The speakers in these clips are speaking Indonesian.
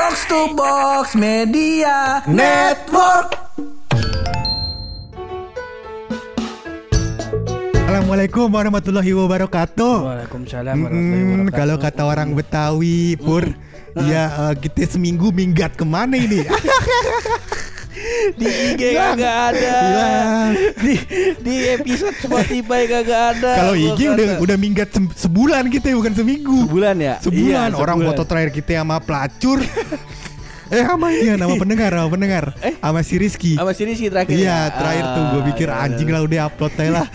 Box to Box Media Network. Assalamualaikum warahmatullahi wabarakatuh. Waalaikumsalam Mm, kalau kata orang Betawi, Pur, ya eh, kita seminggu minggat ke mana ini? di IG kagak ada. Di di episode Spotify kagak ada. Kalau IG udah kata- udah minggat se- sebulan kita bukan seminggu. sebulan ya? Sebulan. Iya, orang sebulan. foto terakhir kita sama pelacur. Eh sama iya nama pendengar, nama pendengar. Eh? Sama si Rizky. sama sini sih terakhir Iya ya? terakhir tuh gue Ah, pikir iya, anjing iya. lah udah upload aja lah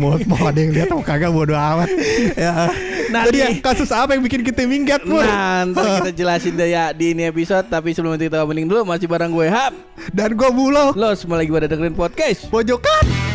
mau mau ada yang lihat mau kagak bodo amat ya. Nah, Jadi ya, nih. kasus apa yang bikin kita minggat Pur? Nah, ntar kita jelasin deh ya di ini episode Tapi sebelum itu kita opening dulu Masih bareng gue Hap Dan gue bulo Lo semua lagi pada dengerin podcast pojokan.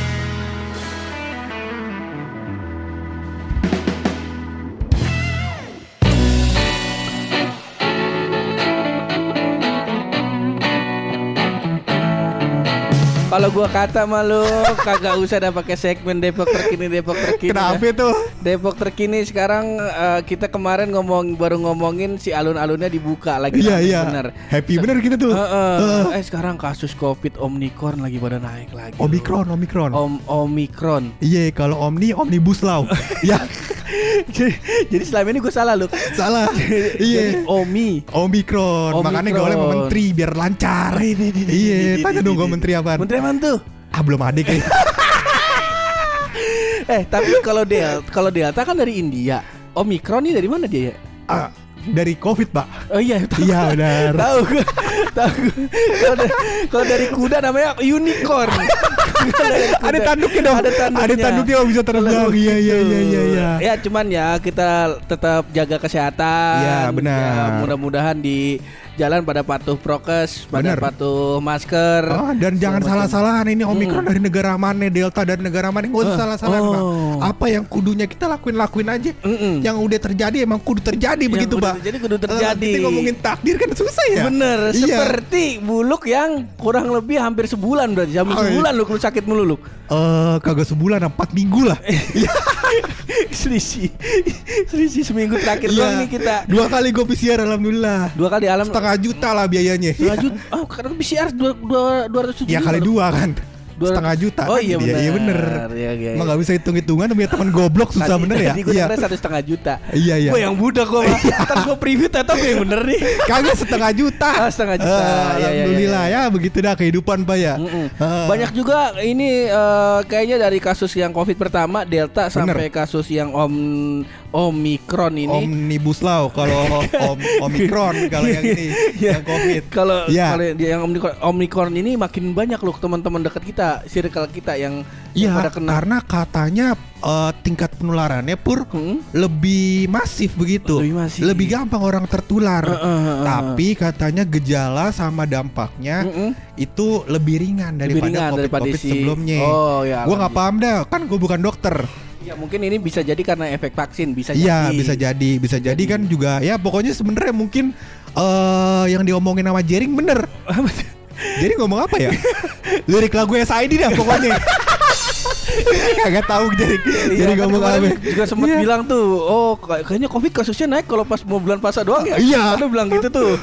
Kalau gua kata malu Kagak usah ada pakai segmen Depok terkini Depok terkini Kenapa dah. itu? Depok terkini sekarang eh, kita kemarin ngomong baru ngomongin si alun-alunnya dibuka lagi Iya iya. bener. Happy bener kita tuh. Heeh. Heeh. eh sekarang kasus Covid Omicron lagi pada naik lagi. Omikron, Omikron. Om Omicron. Iya, kalau Omni, Omnibus Law. ya, jadi, jadi selama ini gue salah loh. salah. Iya. Omi. Omikron. Makanya gak Omikron. menteri biar lancar. Iya, tanya dong gue menteri apaan? Menteri apaan tuh? Ah, belum ada kayak. Eh tapi kalau Delta kalau Delta kan dari India. Omicron ini dari mana dia ya? Ah, dari Covid, Pak. Oh iya, tahu. Iya, benar. Tahu gue. Tahu gue. Kalau dari, kuda namanya unicorn. Ada tanduknya dong. Ada tanduknya. Ada tanduknya bisa terbang. Iya, iya, gitu. iya, iya, iya. Ya cuman ya kita tetap jaga kesehatan. Iya, benar. Ya, mudah-mudahan di jalan pada patuh prokes, pada Benar. patuh masker. Oh, dan jangan salah-salahan ini Omikron Hmm. dari negara mana, Delta dari negara mana, nggak usah Eh, salah-salahan, oh. Apa yang kudunya kita lakuin-lakuin aja. Mm-mm. Yang udah terjadi emang kudu terjadi Yang begitu, Pak. terjadi kudu Eh, terjadi. kita ngomongin takdir kan susah ya. Bener, Iya. seperti buluk yang kurang lebih hampir sebulan berarti. Hampir Oh, iya. sebulan lu lu sakit mulu lu. Eh, kagak sebulan, empat minggu lah. selisih selisih seminggu terakhir Iya. doang ini kita Dua kali gue PCR alhamdulillah. dua kali alam Setengah juta lah biayanya. setengah juta oh karena PCR dua dua dua ratus Ya kali dua kan. Dua- Setengah juta. oh kan? iya benar Iya bener. iya, iya, Emang gak bisa hitung-hitungan punya teman goblok susah Tadi- bener ya. tadi gue Iya. satu setengah juta Iya iya. gue yang budak gue mah ntar gue preview tetap gue yang bener nih Kagak setengah juta. Ah, setengah juta. Eh, Iya, iya, Alhamdulillah iya. ya begitu dah kehidupan Pak ya. Mm-mm. Heeh. Banyak juga ini eh, kayaknya dari kasus yang COVID pertama Delta sampai kasus yang Om Omikron ini. Omnibus Law kalau om, Omikron kalau yang ini Iya. yang Covid. Kalau Iya. kalau yang Omikron, Omikron ini makin banyak loh teman-teman dekat kita, circle kita yang, Iya, karena katanya eh, tingkat penularannya pur Hmm? lebih masif begitu. Lebih masif. Lebih gampang orang tertular. Heeh, heeh, Tapi katanya gejala sama dampaknya Mm-mm. itu lebih ringan Lebih daripada ringan COVID, daripada COVID si- sebelumnya. Oh, ya, Gua nggak paham dah, kan gue bukan dokter. Ya mungkin ini bisa jadi karena efek vaksin, bisa Iya, jadi. bisa jadi, bisa jadi kan juga ya pokoknya sebenarnya mungkin eh yang diomongin sama Jering bener. Jadi ngomong apa ya? Lirik lagu SID dah pokoknya. Kagak tahu Jering. Iya, Jadi ngomong apa? juga sempat Iya. bilang tuh, oh kay- kayaknya covid kasusnya naik kalau pas mau bulan puasa doang ya. Iya. Ada bilang gitu tuh.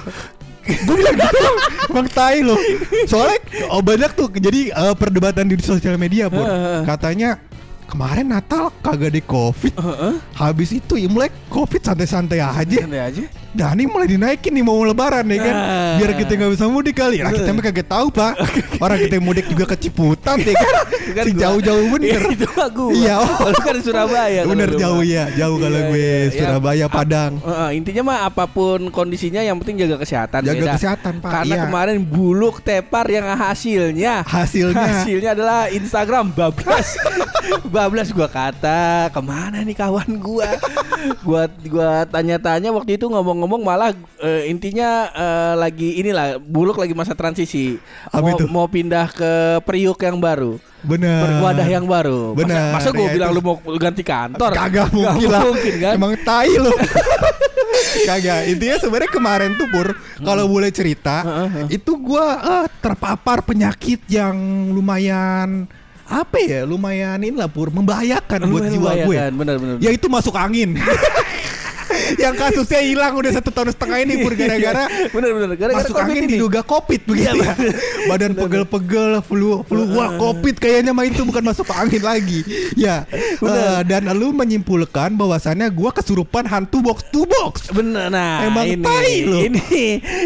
Gue bilang gitu Emang tai loh Soalnya oh, banyak tuh Jadi eh, perdebatan di sosial media pun. Katanya Kemarin Natal kagak di covid Heeh. Habis itu Imlek covid santai-santai aja Santai aja. Nah ini mulai dinaikin nih mau lebaran ya kan Nah. Biar kita nggak bisa mudik kali Nah kita mah kagak tahu pak Orang kita mudik juga ke Ciputat ya kan Kan Si jauh-jauh bener Iya, itu aku. Iya. Kalau kan Surabaya. Bener jauh ya Jauh kalau Iya, gue iya, iya. Surabaya Padang Heeh, intinya mah apa pun kondisinya yang penting jaga kesehatan. Jaga kesehatan, Pak. Karena Iya. kemarin buluk tepar yang hasilnya Hasilnya hasilnya adalah Instagram bablas. bablas gua kata ke mana nih kawan gua? gua gua tanya-tanya waktu itu ngomong-ngomong malah eh, intinya eh, lagi inilah buluk lagi masa transisi. Apa mau, itu? mau pindah ke Priuk yang baru. Bener Wadah yang baru. Masa- Bener, Masa, gua ya bilang itu. lu mau ganti kantor? Kagak mungkin lah mungkin kan? Emang tai lo Kagak Intinya sebenarnya kemarin tuh Pur Kalau boleh cerita Itu gua eh, terpapar penyakit yang lumayan Apa ya Lumayan inilah Pur Membahayakan buat jiwa gue membahayakan, bener, bener, Ya itu masuk angin yang kasusnya hilang udah satu tahun setengah ini pur gara-gara bener bener gara-gara masuk angin ini. diduga covid begitu ya. Badan pegel-pegel, flu flu wah covid kayaknya mah itu bukan masuk angin lagi. Ya. eh, dan lu menyimpulkan bahwasannya gua kesurupan hantu box to box. Bener nah Emang ini tai lu. ini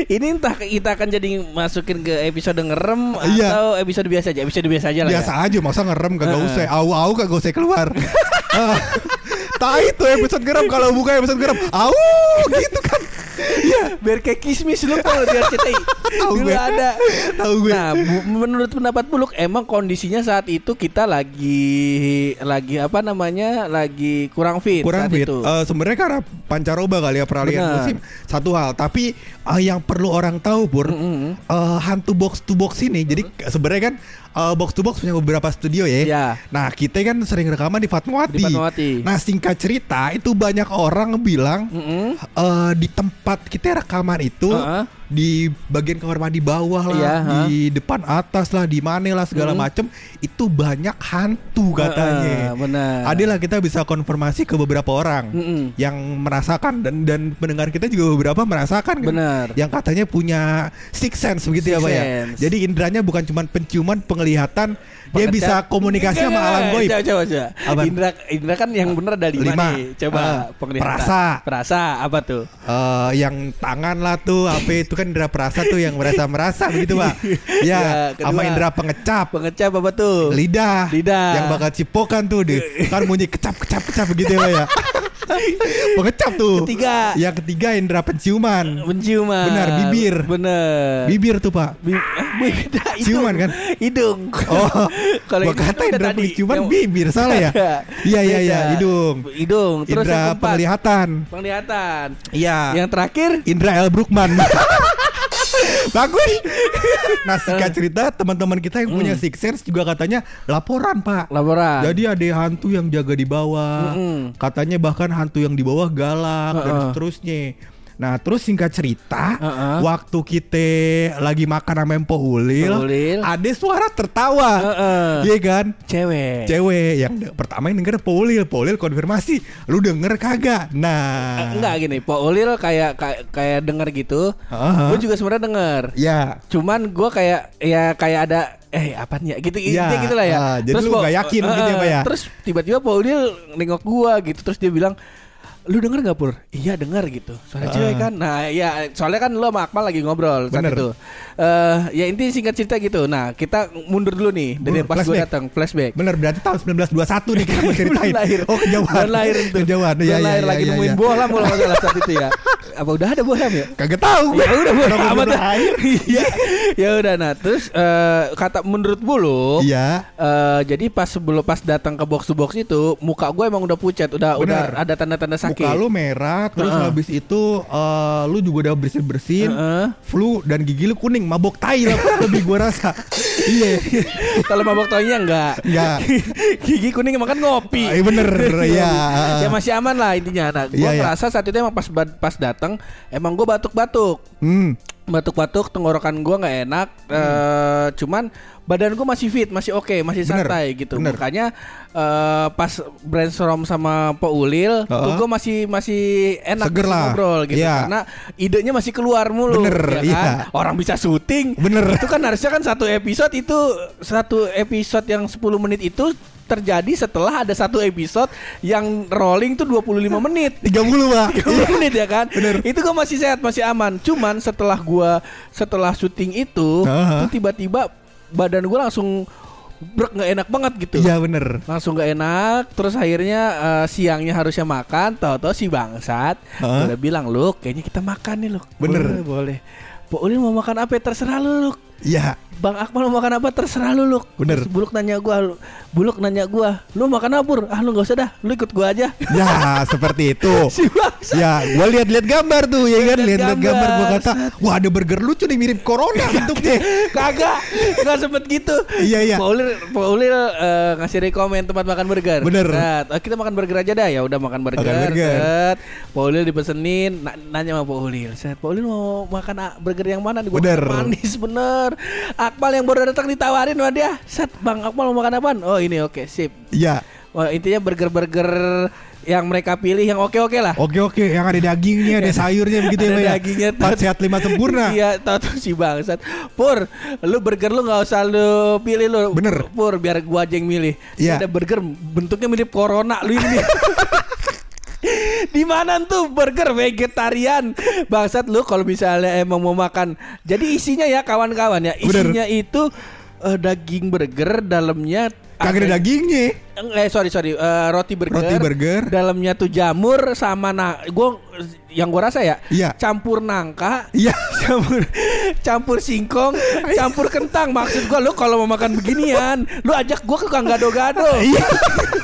ini entah kita akan jadi masukin ke episode ngerem Iya. atau episode biasa aja episode biasa aja lah Biasa ya. aja masa ngerem kagak Heeh. usah. Au-au kagak usah keluar. Ah, Tai itu episode geram kalau buka episode geram. Au gitu kan. Iya, biar kayak kismis lu kalau di RCTI. Tahu gue. ada. Tahu gue. Nah, menurut pendapat Buluk emang kondisinya saat itu kita lagi lagi apa namanya? lagi kurang fit kurang saat fit. itu. Eh, sebenarnya karena pancaroba kali ya peralihan Benar. musim satu hal. Tapi eh, yang perlu orang tahu pur Mm-mm. eh, hantu box to box ini. Jadi sebenarnya kan eh, box to box punya beberapa studio ya. Ya. Nah kita kan sering rekaman di Fatmawati. Di Fatmawati. Nah singkat cerita itu banyak orang bilang Mm-mm. eh, di tempat kita rekaman itu Heeh. Di bagian kamar mandi bawah lah, Iya, ha. di depan atas lah, di mana lah segala Mm. macem itu banyak hantu katanya. Heeh, benar. Adalah kita bisa konfirmasi ke beberapa orang Mm-mm. yang merasakan dan dan pendengar kita juga beberapa merasakan kan. Benar. Yang katanya punya six sense begitu ya, Sixth Pak ya. Jadi inderanya bukan cuma penciuman, penglihatan, dia Pengecat. bisa komunikasi sama alam enggak, goib. Coba coba coba. Indra Indra kan yang bener ada lima, Lima. nih. Coba penglihatan. perasa. Perasa apa tuh? Eh, yang tangan lah tuh, apa itu kan indera perasa tuh yang merasa merasa begitu pak. Ya, Ya, sama indera pengecap, Pengecap apa tuh? lidah, Lidah. yang bakal cipokan tuh, di, kan bunyi kecap kecap kecap begitu ya pak ya. pengecap tuh. Ketiga. Yang ketiga indera penciuman, Penciuman. Benar, bibir. Bener. bibir tuh pak. Bi- hidung. Ciuman kan? Hidung. Oh, Kalau gua kata udah indera tadi. penciuman Yang- bibir salah ya? Iya iya iya, Beda. hidung. Hidung. Terus Indera yang penglihatan. Penglihatan. Iya. Yang terakhir Indra L. Brookman Bagus Nah singkat cerita Teman-teman kita yang punya Six Sense Juga katanya Laporan pak laporan. Jadi ada hantu yang jaga di bawah Mm-mm. Katanya bahkan hantu yang di bawah galak Dan seterusnya Nah terus singkat cerita Heeh. Waktu kita lagi makan sama Empo Ulil Ulil. Ada suara tertawa Heeh. Iya kan cewek. Cewek yang pertama yang denger Paulil Paulil konfirmasi Lu denger kagak Nah Enggak gini, Pak Ulil kayak kayak, kayak denger gitu. Heeh. Gue juga sebenarnya denger. Ya Cuman gue kayak ya kayak ada eh apa ya gitu Ya, gitu lah ya. ah, jadi lu Pak- nggak yakin eh, gitu ya, Pak ya? Terus tiba-tiba Pak Ulil nengok gua gitu terus dia bilang lu denger gak pur? Iya denger gitu. Soalnya Ah. cewek kan. Nah ya soalnya kan lu sama Akmal lagi ngobrol saat Bener. itu. Eh ya intinya singkat cerita gitu. Nah kita mundur dulu nih dari pas gue datang flashback. Bener berarti tahun 1921 nih kita mau ceritain. Lahir. Oh kejauhan. Bulan lahir itu. Kejauhan. Iya, iya, lahir iya, lagi iya, nemuin iya. bola mulu saat itu ya. Apa udah ada bola ya? Kagak tahu. Ya udah Orang amat. Iya. Ya udah nah terus eh, kata menurut bulu Iya. eh, jadi pas sebelum pas datang ke box to box itu muka gue emang udah pucat, udah Bener. udah ada tanda-tanda sakit. Muka lu merah terus Heeh. habis itu eh, lu juga udah bersin-bersin. Heeh. Flu dan gigi lu kuning, mabok tai lah lebih gua rasa. Iya. Kalau mabok toinya enggak. Enggak. Gigi kuning makan ngopi. Iya bener ya. ya masih aman lah intinya. Nah, gue Iya, iya. merasa saat itu emang pas pas datang emang gue batuk-batuk. Hmm. batuk-batuk tenggorokan gua nggak enak eh cuman badan gua masih fit masih oke masih Bener, santai gitu bener. makanya eh pas brainstorm sama Pak Ulil tuh Heeh. gua masih masih enak Seger lah. ngobrol gitu Iya. karena idenya masih keluar mulu Bener, ya kan? iya. orang bisa syuting Bener. itu kan harusnya kan satu episode itu satu episode yang 10 menit itu terjadi setelah ada satu episode yang rolling tuh 25 menit 30 pak. 30 menit ya kan Itu gue masih sehat masih aman Cuman setelah gua Setelah syuting itu Aha. tuh Tiba-tiba Badan gue langsung Brek gak enak banget gitu Iya bener. Langsung gak enak Terus akhirnya eh, Siangnya harusnya makan Tahu-tahu si bangsat? Udah bilang lu Kayaknya kita makan nih lu Bener. Boleh, boleh Ulin mau makan apa ya? Terserah lu lu Iya. Bang Akmal mau makan apa terserah lu lu Bener. Terus Buluk nanya gua lu- Buluk nanya gua Lu makan apa? Ah lu gak usah dah Lu ikut gua aja Ya seperti itu. Si bangsat Ya, gua lihat-lihat gambar tuh, ya kan? Lihat Lihat-lihat gambar, gua kata, wah ada burger lucu nih mirip corona bentuknya. Kagak, nggak sempet gitu. Iya, iya. Pak Ulil, Pak Ulil eh, ngasih rekomen tempat makan burger. Bener. "Oh, kita makan burger aja dah. Ya udah makan burger. Makan burger. Set. Pak Ulil dipesenin, na- nanya sama Pak Ulil. Set, Pak Ulil mau makan burger yang mana nih? Gua Bener. Manis bener. Akmal yang baru datang ditawarin sama dia. Set, Bang Akmal mau makan apaan? Oh ini oke, sip. Iya. Wah, intinya burger-burger yang mereka pilih yang oke-oke lah. Oke oke, yang ada dagingnya, ada sayurnya begitu ya, Ada ya. dagingnya, Empat sehat lima sempurna. Iya, tahu si bangsat. Pur, lu burger lu nggak usah lu pilih lu. Bener. Pur, biar gua aja yang milih. Iya. Ada burger bentuknya mirip corona lu ini. Di mana tuh burger vegetarian? Bangsat lu kalau misalnya emang mau makan. Jadi isinya ya kawan-kawan ya, Bener. isinya itu eh, daging burger, dalamnya Kagak ada dagingnya. Eh sorry sorry Eh, roti burger. Roti burger. Dalamnya tuh jamur sama na gua yang gua rasa ya. Iya. Campur nangka. Iya. Campur campur singkong, campur kentang. Maksud gua lu kalau mau makan beginian, lu ajak gua ke Kang Gado-gado. Iya.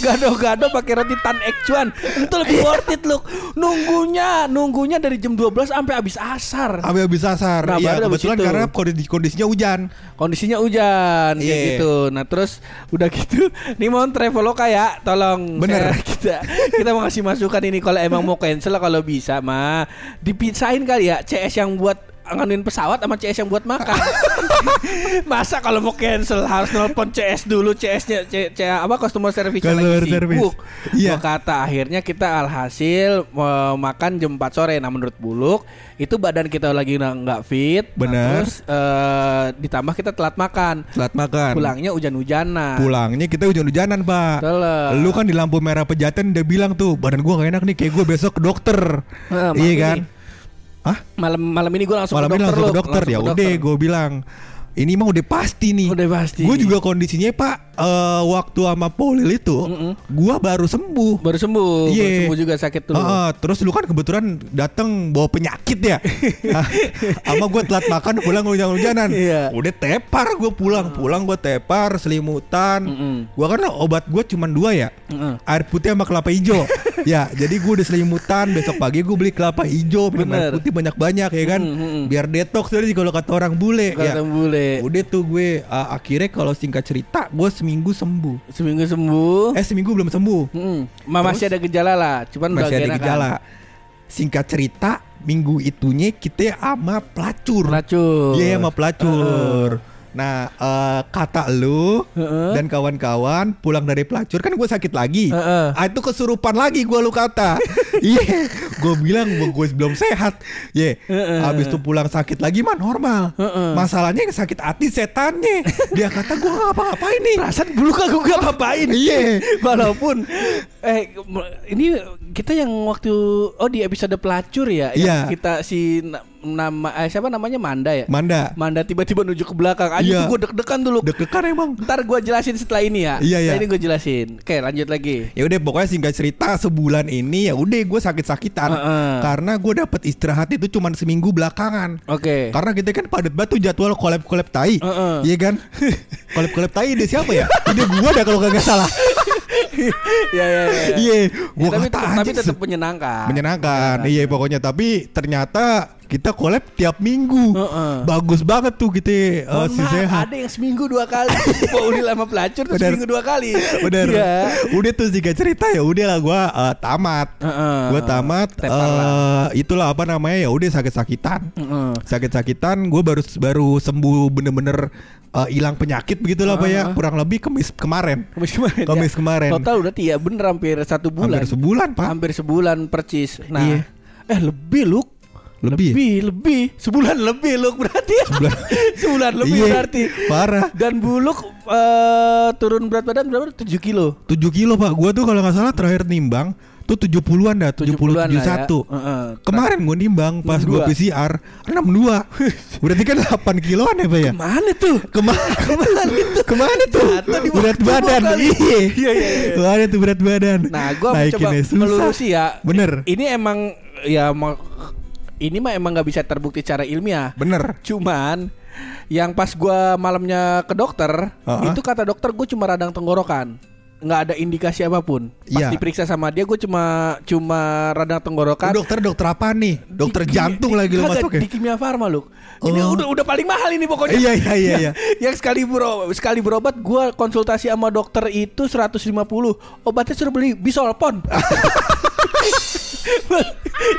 Gado-gado pakai roti tan ekcuan. Itu lebih worth it lu. Nunggunya, nunggunya dari jam 12 sampai habis asar. Sampai habis asar. Nah, habis kebetulan itu. karena kondisi kondisinya hujan. Kondisinya hujan kayak Iya. gitu. Nah, terus udah gitu nih mau Traveloka ya, tolong Bener. saya- kita kita mau kasih masukan ini kalau emang mau cancel kalau bisa mah dipisahin kali ya CS yang buat nganuin pesawat sama CS yang buat makan. Masa kalau mau cancel harus nelpon CS dulu CS-nya C, C- apa customer service Customer lagi service. sibuk. Iya. Gua kata akhirnya kita alhasil mau makan jam 4 sore. Nah menurut Buluk itu badan kita lagi nggak fit. Nah, Benar. terus eh, ditambah kita telat makan. Telat makan. Pulangnya hujan-hujanan. Pulangnya kita hujan-hujanan, Pak. Telat. Lu kan di lampu merah pejaten udah bilang tuh, badan gua gak enak nih, kayak gua besok ke dokter. Nah, malam iya ini. kan? Hah? Malam malam ini gue langsung Malam ke ini dokter langsung ke dokter ya Langsung udah gue bilang ini mah udah pasti nih. Udah pasti. Gue juga kondisinya Pak eh, waktu sama Polil itu, gua baru sembuh. baru sembuh. Iya. Baru sembuh juga sakit tuh. Heeh, terus lu kan kebetulan datang bawa penyakit ya. Hah, Sama gue telat makan pulang hujan-hujanan. Iya. Udah tepar gue pulang, pulang gue tepar selimutan. Mm-mm. Gua kan obat gue cuma dua ya. Heeh. Air putih sama kelapa hijau. ya, jadi gue udah selimutan. Besok pagi gue beli kelapa hijau, minum air putih banyak-banyak ya kan. Mm, mm, mm. Biar detox tadi kalau kata orang bule ya. Kata bule. Udah tuh gue uh, akhirnya kalau singkat cerita gue seminggu sembuh. Seminggu sembuh. Eh seminggu belum sembuh. Mm-mm. Ma- masih ada gejala lah, cuman Masih ada gejala. Singkat cerita minggu itunya kita ama pelacur. Pelacur. Iya sama pelacur. Nah eh, kata lu Heeh. dan kawan-kawan pulang dari pelacur kan gue sakit lagi. Heeh. Ah, itu kesurupan lagi gue lu kata. Iya, gue bilang gue belum sehat. Iya, Heeh. habis itu pulang sakit lagi mah normal. Heeh. Masalahnya yang sakit hati setannya. Dia kata gue ngapa-ngapain nih. Perasaan dulu kan gue gak ngapain Iya. Walaupun Eh Ini Kita yang waktu Oh di episode pelacur ya yang Iya. Kita si Nama eh, Siapa namanya Manda ya Manda, Manda tiba-tiba nuju ke belakang Aja Iya. gue deg-degan dulu deg-degan emang. Ntar gue jelasin setelah ini ya Iya, Setelah iya. ini gue jelasin Oke lanjut lagi Ya udah pokoknya singkat cerita sebulan ini ya udah gue sakit-sakitan Heeh. karena gue dapet istirahat itu cuma seminggu belakangan. Oke Karena kita kan padat batu jadwal kolab-kolab tai, Heeh. iya kan? kolab-kolab tai ide siapa ya? Ide gue dah kalau kagak salah. Ya ya ya Iya, Ya, gue tapi, kata tapi tetap menyenangkan menyenangkan. Iya pokoknya tapi ternyata kita collab tiap minggu. Heeh. Bagus banget tuh kita uh, si sehat. ada yang seminggu dua kali Pak Udil sama pelacur tuh Bener. seminggu dua kali Bener. Iya Udah tuh singkat cerita ya udah lah gue uh, tamat. Heeh. Gue tamat. Eh, itulah apa namanya ya udah sakit-sakitan. Heeh. sakit-sakitan gue baru baru sembuh bener-bener eh, hilang penyakit begitulah pak ya kurang lebih kemis kemarin Kamis kemarin Kamis ya. kemarin. Total udah ya bener hampir satu bulan hampir sebulan pak Hampir sebulan percis Nah Iya. Eh lebih Luk Lebih? Lebih Lebih Sebulan lebih Luk berarti ya Sebulan. Sebulan lebih Iya, berarti parah Dan Buluk eh, Turun berat badan berapa? 7 kilo 7 kilo pak gue tuh kalau nggak salah terakhir nimbang tuh 70-an dah 70 70-an lah ya. 71 Heeh. Kemarin gue nimbang pas gue 62. PCR 62 Berarti kan 8 kiloan ya pak ya Mana tuh? Ke mana Ke mana itu Ke mana tuh Berat badan. Iya Iya, iya, iya. Ke mana tuh berat badan Nah, gua mau coba melurusi ya. Bener Ini emang ya mau ini mah emang nggak bisa terbukti secara ilmiah. Bener Cuman yang pas gua malamnya ke dokter, Uh-uh. itu kata dokter gue cuma radang tenggorokan. nggak ada indikasi apa pun. Pas Iya. diperiksa sama dia gue cuma cuma radang tenggorokan. Dokter dokter apa nih? Dokter Di- jantung di- lagi lo kagak, masuk ya? Di kimia farma lu. Ini Oh. udah udah paling mahal ini pokoknya. Iya, iya, iya, iya. Yang sekali bro, sekali berobat gua konsultasi sama dokter itu 150. Obatnya suruh beli bisolpon.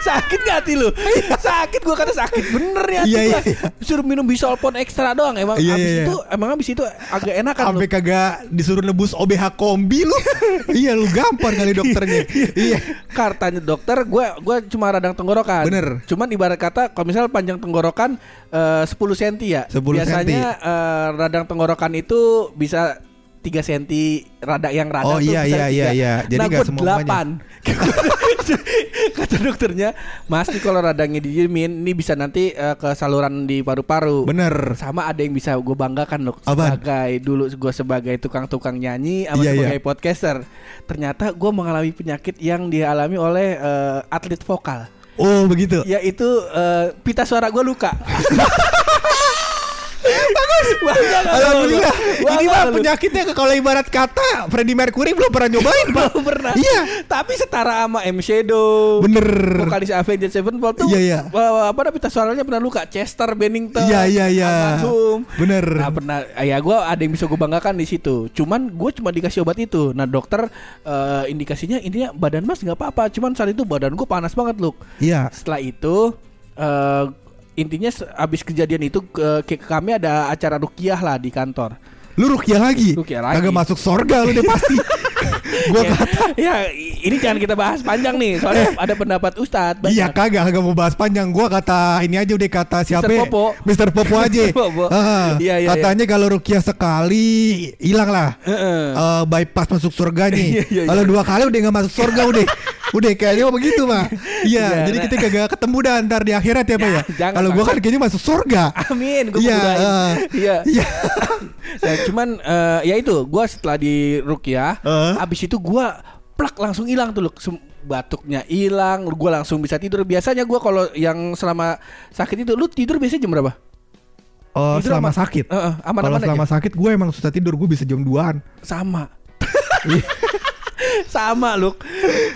sakit gak hati lu? sakit gua kata sakit bener ya Iya, iya, iya. Suruh minum bisolpon ekstra doang emang Iya, abis iya, iya. itu emang abis itu agak enakan lu. Sampai kagak disuruh nebus OBH kombi lu. iya lu gampang kali dokternya. iya. Kartanya dokter gua gua cuma radang tenggorokan. Bener. Cuman ibarat kata kalau misal panjang tenggorokan eh, 10 cm ya. 10 Biasanya eh, radang tenggorokan itu bisa 3 cm rada yang radang Oh, tuh iya, iya, tiga. iya, iya. Jadi nah, semua-muanya. delapan. Kata dokternya, Mas nih kalau radangnya didiemin, ini bisa nanti eh, ke saluran di paru-paru. Bener. Sama ada yang bisa gue banggakan loh Apaan? sebagai dulu gue sebagai tukang-tukang nyanyi sama Iya, sebagai iya. podcaster. Ternyata gue mengalami penyakit yang dialami oleh eh, atlet vokal, Oh begitu. yaitu eh, pita suara gue luka. Alhamdulillah. Ini mah penyakitnya kalau ibarat kata Freddie Mercury belum pernah nyobain, Pak. Belum pernah. Iya. Tapi setara sama M Shadow. Bener. Vokalis Avenged Sevenfold tuh Iya, iya. Apa namanya suaranya pernah luka Chester Bennington Iya, iya, iya. almarhum. Bener. Nah pernah Ya gue ada yang bisa gue banggakan di situ Cuman gue cuma dikasih obat itu Nah dokter eh, Indikasinya intinya Badan mas nggak apa-apa Cuman saat itu badan gue panas banget loh Iya. Setelah itu eh, Intinya abis kejadian itu ke, ke- Kami ada acara rukiah lah di kantor Lu rukiah lagi. Rukiah lagi. Kagak masuk surga lu deh pasti. Gua ya, kata ya ini jangan kita bahas panjang nih Soalnya ada pendapat Ustadz banyak. Iya kagak kagak mau bahas panjang Gua kata ini aja udah kata siapa ya? Popo. Mister Popo aja. Popo. Ah, Iya, iya, Katanya kalau Rukiah sekali Hilang lah Heeh. Eh, bypass masuk surganya. Iya, iya, iya. Kalau dua kali udah nggak masuk surga udah. Udah kayaknya begitu mah. Iya, Iya, jadi nah. kita kagak ketemu dah ntar di akhirat ya pak Ya, ya. Kalau gua kan kayaknya masuk surga. Amin, gue Iya, eh. Iya. Iya. Ya, cuman eh, ya itu, gua setelah di Rukia, Eh. abis itu gua plak langsung hilang tuh loh. Batuknya hilang, gua langsung bisa tidur. Biasanya gua kalau yang selama sakit itu, lu tidur biasanya jam berapa? Oh, Tidur selama aman- sakit. Eh, eh, aman-aman Kalau aja? selama sakit gue emang susah tidur, gue bisa jam 2-an. Sama. sama Luk.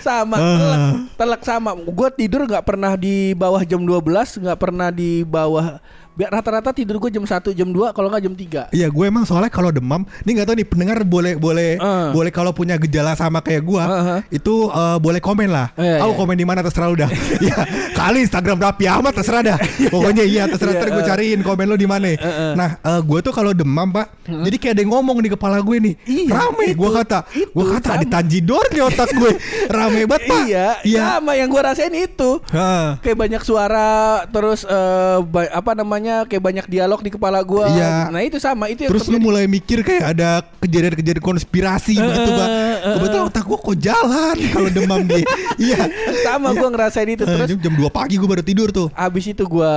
Sama. Ah. telak, telak sama. Gue tidur nggak pernah di bawah jam 12 nggak pernah di bawah biar rata-rata tidur gue jam 1 jam 2 kalau nggak jam 3 Iya, gue emang soalnya kalau demam, ini nggak tahu nih pendengar boleh boleh Eh. boleh kalau punya gejala sama kayak gue, Eh, eh. itu eh, boleh komen lah. Iya, Aku iya. komen di mana terserah lu dah. Iya, kali Instagram Rapi Ahmad terserah dah. Pokoknya iya terserah Iya, ntar gue eh. cariin komen lu di mana. eh. Nah, eh, gue tuh kalau demam pak, jadi kayak ada yang ngomong di kepala gue nih, Iya, rame. Gue kata, gue kata ada tanjidor di otak gue, rame banget pak. iya iya. sama yang gue rasain itu Heeh. kayak banyak suara terus eh, ba- apa namanya kayak banyak dialog di kepala gue Iya. nah itu sama itu yang Terus lu terjadi. mulai mikir kayak ada kejadian-kejadian konspirasi begitu, Pak. eh, eh. Kebetulan otak gua kok jalan kalau demam dia. Iya. sama gue ngerasain itu Eh, terus jam, jam 2 pagi gua baru tidur tuh. Abis itu gua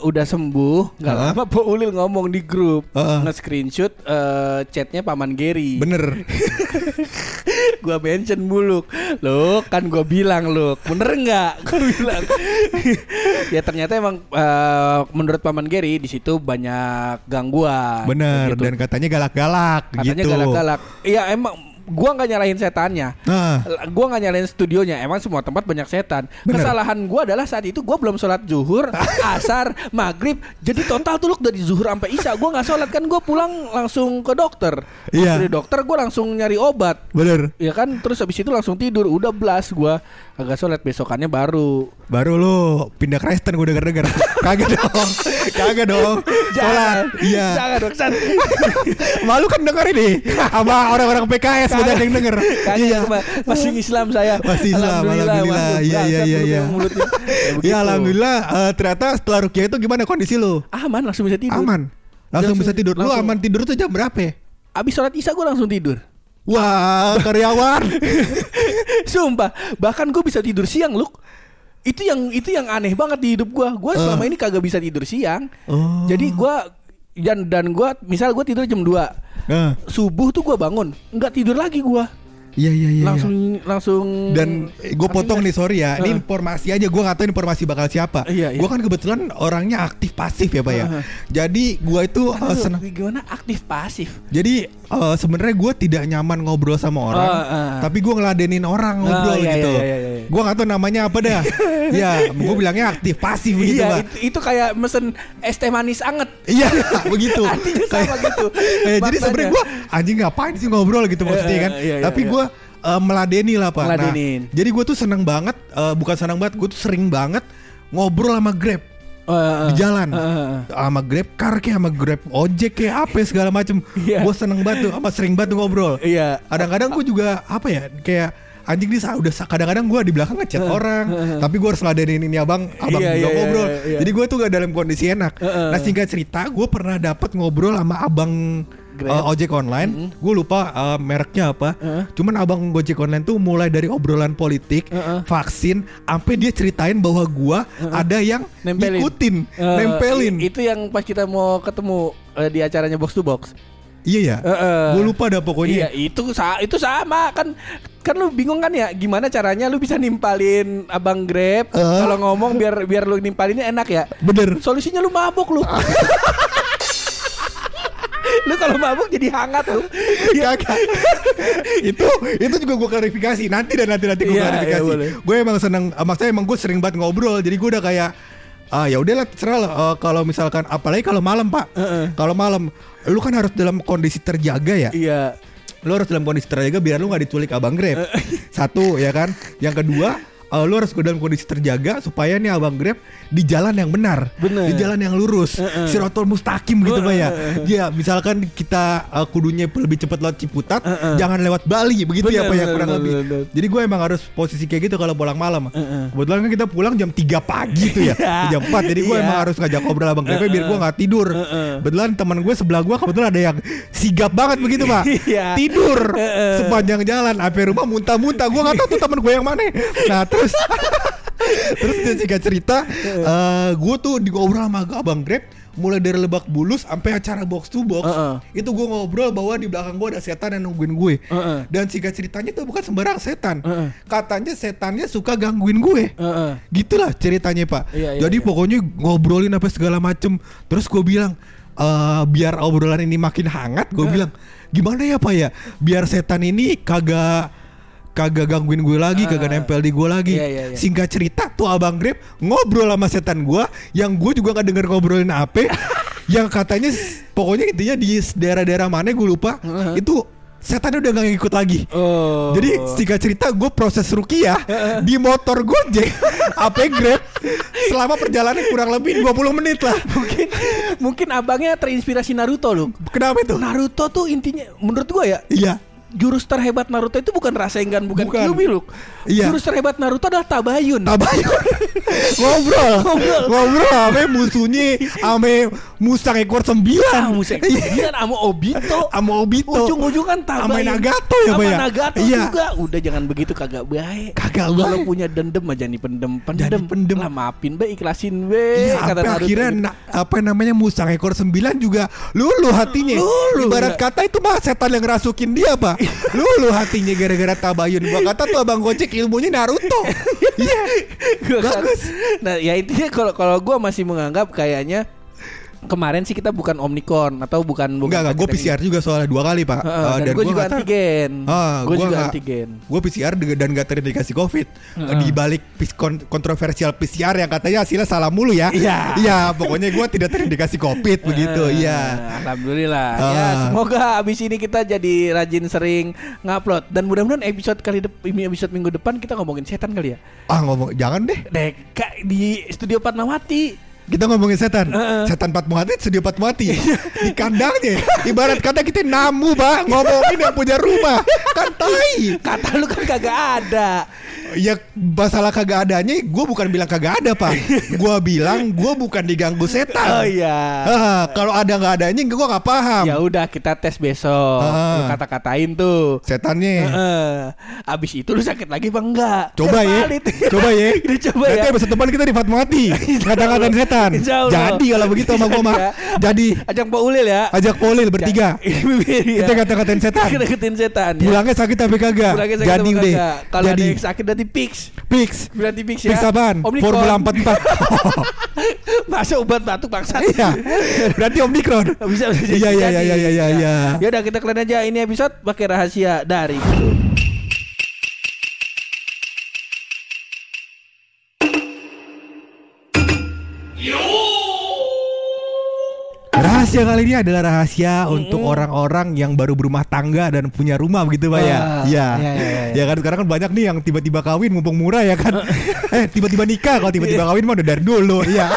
udah sembuh Gak Heeh. lama Po Ulil ngomong di grup Heeh. Nge-screenshot eh, chatnya Paman Gary Bener. Gua mention buluk Loh kan gua bilang loh Bener nggak? Gua bilang Ya ternyata emang eh, Menurut Paman Gary di situ banyak gangguan Bener. gitu. Dan katanya galak-galak Katanya gitu. galak-galak Iya emang Gua nggak nyalahin setannya Nah, Gua nggak nyalain studionya Emang semua tempat banyak setan Bener. Kesalahan gua adalah saat itu Gua belum sholat zuhur Asar Maghrib Jadi total tuh dari zuhur sampai isya Gua nggak sholat kan Gua pulang langsung ke dokter Iya. Dari dokter gua langsung nyari obat bener. Ya kan Terus habis itu langsung tidur Udah belas gua Agak sholat besokannya baru Baru lu pindah Kristen gua denger-denger. Kagak dong. Kagak dong. Sholat. Iya. Jangan dong Malu kan denger ini sama orang-orang PKS udah ada yang denger. Iya. Ma- Masih Islam saya Masih Islam, alhamdulillah. Iya, iya, iya, iya. Ya. Ya alhamdulillah eh, ternyata setelah rukiah itu gimana kondisi lu? Aman langsung bisa tidur Aman. Langsung, Langsung- bisa tidur. Lu langsung. aman tidur tuh jam berapa? ya? Abis sholat isya gue langsung tidur Wah, karyawan. Sumpah Bahkan gue bisa tidur siang Luk Itu yang itu yang aneh banget di hidup gue Gue Eh. selama ini kagak bisa tidur siang Oh. Jadi gue dan dan gue misal gue tidur jam 2 Nah, subuh tuh gue bangun nggak tidur lagi gue iya iya iya. langsung iya. langsung Dan gue potong nih sorry ya. Ini Heeh. informasi aja. Gue nggak tahu informasi bakal siapa. Iya, iya. Gue kan kebetulan orangnya aktif pasif ya pak ya. Heeh. Jadi gue itu eh, Aduh, senang. gimana aktif pasif Jadi eh, sebenarnya gue tidak nyaman ngobrol sama orang, Oh, eh. tapi gue ngeladenin orang ngobrol Oh, iya, gitu. iya, iya, iya. Gue nggak tahu namanya apa dah. ya, gue bilangnya aktif pasif gitu iya pak. itu, itu kayak mesen es teh manis anget Iya begitu. Artinya sama gitu. Eh, jadi sebenarnya gue anjing ngapain sih ngobrol gitu maksudnya Eh, kan. eh, iya, iya, Tapi iya. gue eh, meladeni lah pak. Meladenin. Nah, jadi gue tuh seneng banget, eh, bukan seneng banget, gue tuh sering banget ngobrol sama Grab Eh, di jalan, eh, eh. sama Grab car kayak sama Grab ojek kayak apa ya, segala macem. Iya. Gue seneng banget tuh, sama sering banget tuh ngobrol. Iya. Kadang-kadang gue juga apa ya kayak anjing sa- udah kadang-kadang gue di belakang ngechat orang, tapi gue harus ngeladenin ini abang, abang Iya, juga iya, ngobrol. iya, iya. Jadi gue tuh gak dalam kondisi enak. Heeh. Nah singkat cerita, gue pernah dapat ngobrol sama abang Grab. uh, ojek online. Gue lupa uh, mereknya apa. Heeh. Cuman abang ojek online tuh mulai dari obrolan politik, Heeh. vaksin, sampai dia ceritain bahwa gue ada yang Nempelin. ngikutin, Eh, nempelin. Itu yang pas kita mau ketemu eh, di acaranya box to box. iya ya. Heeh. Gue lupa dah pokoknya. Iya, itu sa itu sama kan. Kan lu bingung kan ya gimana caranya lu bisa nimpalin Abang Grab Eh. kalau ngomong biar biar lu nimpalinnya enak ya. Bener. Solusinya lu mabuk lu. lu kalau mabuk jadi hangat lu. Kagak. itu itu juga gue klarifikasi nanti dan nanti nanti gue Iya, klarifikasi. iya, boleh. gue emang seneng, eh, maksudnya emang gue sering banget ngobrol. Jadi gue udah kayak ah ya udahlah terserah lah eh, kalau misalkan apalagi kalau malam pak. Heeh. Kalau malam lu kan harus dalam kondisi terjaga ya. Iya. Lu harus dalam kondisi terjaga biar lu nggak diculik abang Grab. Satu ya kan. Yang kedua eh, lu harus dalam kondisi terjaga supaya nih abang Grab di jalan yang benar, Bener. di jalan yang lurus, Heeh. sirotol mustaqim gitu pak ya. Ya misalkan kita eh, kudunya lebih cepat lewat Ciputat, Heeh. jangan lewat Bali begitu ya Bener, pak ya kurang bener, lebih. bener. Jadi gue emang harus posisi kayak gitu kalau pulang malam. Heeh. Kebetulan kan kita pulang jam 3 pagi tuh ya, Iya. jam 4 Jadi gue Iya. emang harus ngajak ngobrol abang Grab biar gue nggak tidur. Heeh. Kebetulan teman gue sebelah gue kebetulan ada yang sigap banget begitu pak. Iya. Tidur Heeh. sepanjang jalan, sampai rumah muntah-muntah. Gue nggak tahu tuh teman gue yang mana. Nah terus terus dia singkat cerita, eh gue tuh ngobrol sama abang Grab mulai dari Lebak Bulus sampai acara box to box. Heeh. Itu gue ngobrol bahwa di belakang gue ada setan yang nungguin gue. Heeh. Dan singkat ceritanya itu bukan sembarang setan. Heeh. Katanya setannya suka gangguin gue. Heeh. Gitulah ceritanya pak. Iya, iya, Jadi iya. pokoknya ngobrolin apa segala macem. Terus gue bilang eh biar obrolan ini makin hangat, gue bilang gimana ya pak ya, biar setan ini kagak kagak gangguin gue lagi, kagak nempel di gue lagi. Iya, iya, iya. Singkat cerita tuh abang Grab ngobrol sama setan gue, yang gue juga nggak denger ngobrolin apa, yang katanya pokoknya intinya di daerah-daerah mana gue lupa, itu setannya udah gak ngikut lagi. Oh. Jadi singkat cerita gue proses rukiah di motor Gojek apa Grab selama perjalanan kurang lebih 20 menit lah. mungkin mungkin abangnya terinspirasi Naruto loh. Kenapa itu? Naruto tuh intinya menurut gua ya Iya. Jurus terhebat Naruto itu bukan Rasengan, bukan, Bukan. Kyuubi loh. Iya. Jurus terhebat Naruto adalah Tabayun. Tabayun ngobrol Ngobrol. ngobrol ame musuhnya ame musang ekor sembilan Ah, musik. Iya. Dia sama Obito. sama Obito Ujung-ujung kan Tabayun. Sama Nagato ya, Pak ya? Nagato Iya. juga. Udah jangan begitu kagak baik. Kagak Kalau baik. punya dendam aja nih pendem, pendem. Jadi pendem. Lah maafin be, ikhlasin be. Iya, kata apa Naruto akhirnya gitu. na- apa namanya musang ekor sembilan juga lulu hatinya. Luluh, Ibarat iya. kata itu mah setan yang rasukin dia pak. lulu hatinya gara-gara tabayun. Gua kata tuh abang gojek ilmunya Naruto. Iya. Bagus. Nah, ya intinya kalau kalau gua masih menganggap kayaknya kemarin sih kita bukan Omnicon atau bukan bukan Enggak enggak, gue PCR juga soalnya dua kali pak. Heeh, Eh, dan, gue gua juga tahu- antigen. Ah, gue juga nggak- antigen. Gue PCR dan gak terindikasi COVID. Heeh. Di balik kontroversial PCR yang katanya hasilnya salah mulu ya. Iya. Iya, pokoknya gue tidak terindikasi COVID begitu. Iya. Alhamdulillah. Ah. Ya, semoga abis ini kita jadi rajin sering ngupload dan mudah-mudahan episode kali ini episode minggu depan kita ngomongin setan kali ya. Ah ngomong jangan deh. Kak, di studio Fatmawati. Kita ngomongin setan. Heeh. Setan Patmuhati studio Patmuhati. Di kandangnya. Ibarat kata kita namu, Pak, ngomongin yang punya rumah. Kan tai. Kata lu kan kagak ada. Ya masalah kagak adanya gue bukan bilang kagak ada, Pak. Gue bilang gue bukan diganggu Oh setan. iya. Ah, kalau ada nggak adanya gue nggak paham. Ya udah kita tes besok. Ah. Kata-katain tuh. Setannya. Heeh. Abis itu lu sakit lagi apa enggak? Coba ya, coba ya. Udah coba Nanti ya. episode depan kita di Fatmawati. Kata-kataan setan. Jadi kalau begitu sama gue mah. Jadi ya. Jadi Ajak Pak Ulil ya. ajak Polil bertiga. Iya. Kita kata-katain setan. Kita deketin setan. ya. Pulangnya sakit tapi kagak. Jadi kagak? Kalau ada yang sakit berarti fix. fix. Berarti fix ya. Fix apaan? Omnicron. Formula 44. Masa obat batuk bangsat. Iya. Berarti Omnicron. bisa bisa Iya, iya, iya, iya, iya, iya. Ya udah kita kalian aja ini episode pakai rahasia dari Rahasia kali ini adalah rahasia untuk orang-orang yang baru berumah tangga dan punya rumah begitu Pak ya. Ah, Iya. iya, iya, iya. Ya kan sekarang kan banyak nih yang tiba-tiba kawin mumpung murah ya kan. eh tiba-tiba nikah kalau tiba-tiba kawin mah udah dari dulu. Iya.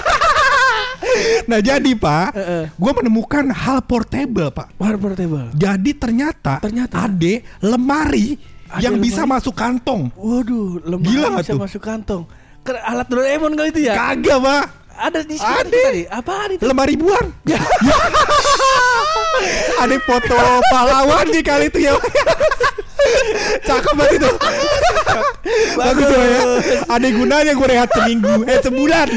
nah jadi Pak, Heeh. gue menemukan hal portable Pak. War portable. Jadi ternyata, Ternyata. ada lemari Ada yang bisa lemari? masuk kantong. Waduh, lemari Gila bisa tuh? masuk kantong. Alat Doraemon kali itu ya? Kagak Pak. Ada di sini Ada. tadi. Apaan itu? Lemari buang. Ya. Ada foto pahlawan nih kali itu ya. Cakep banget itu. Bagus ya. Ada gunanya gue rehat seminggu, eh sebulan.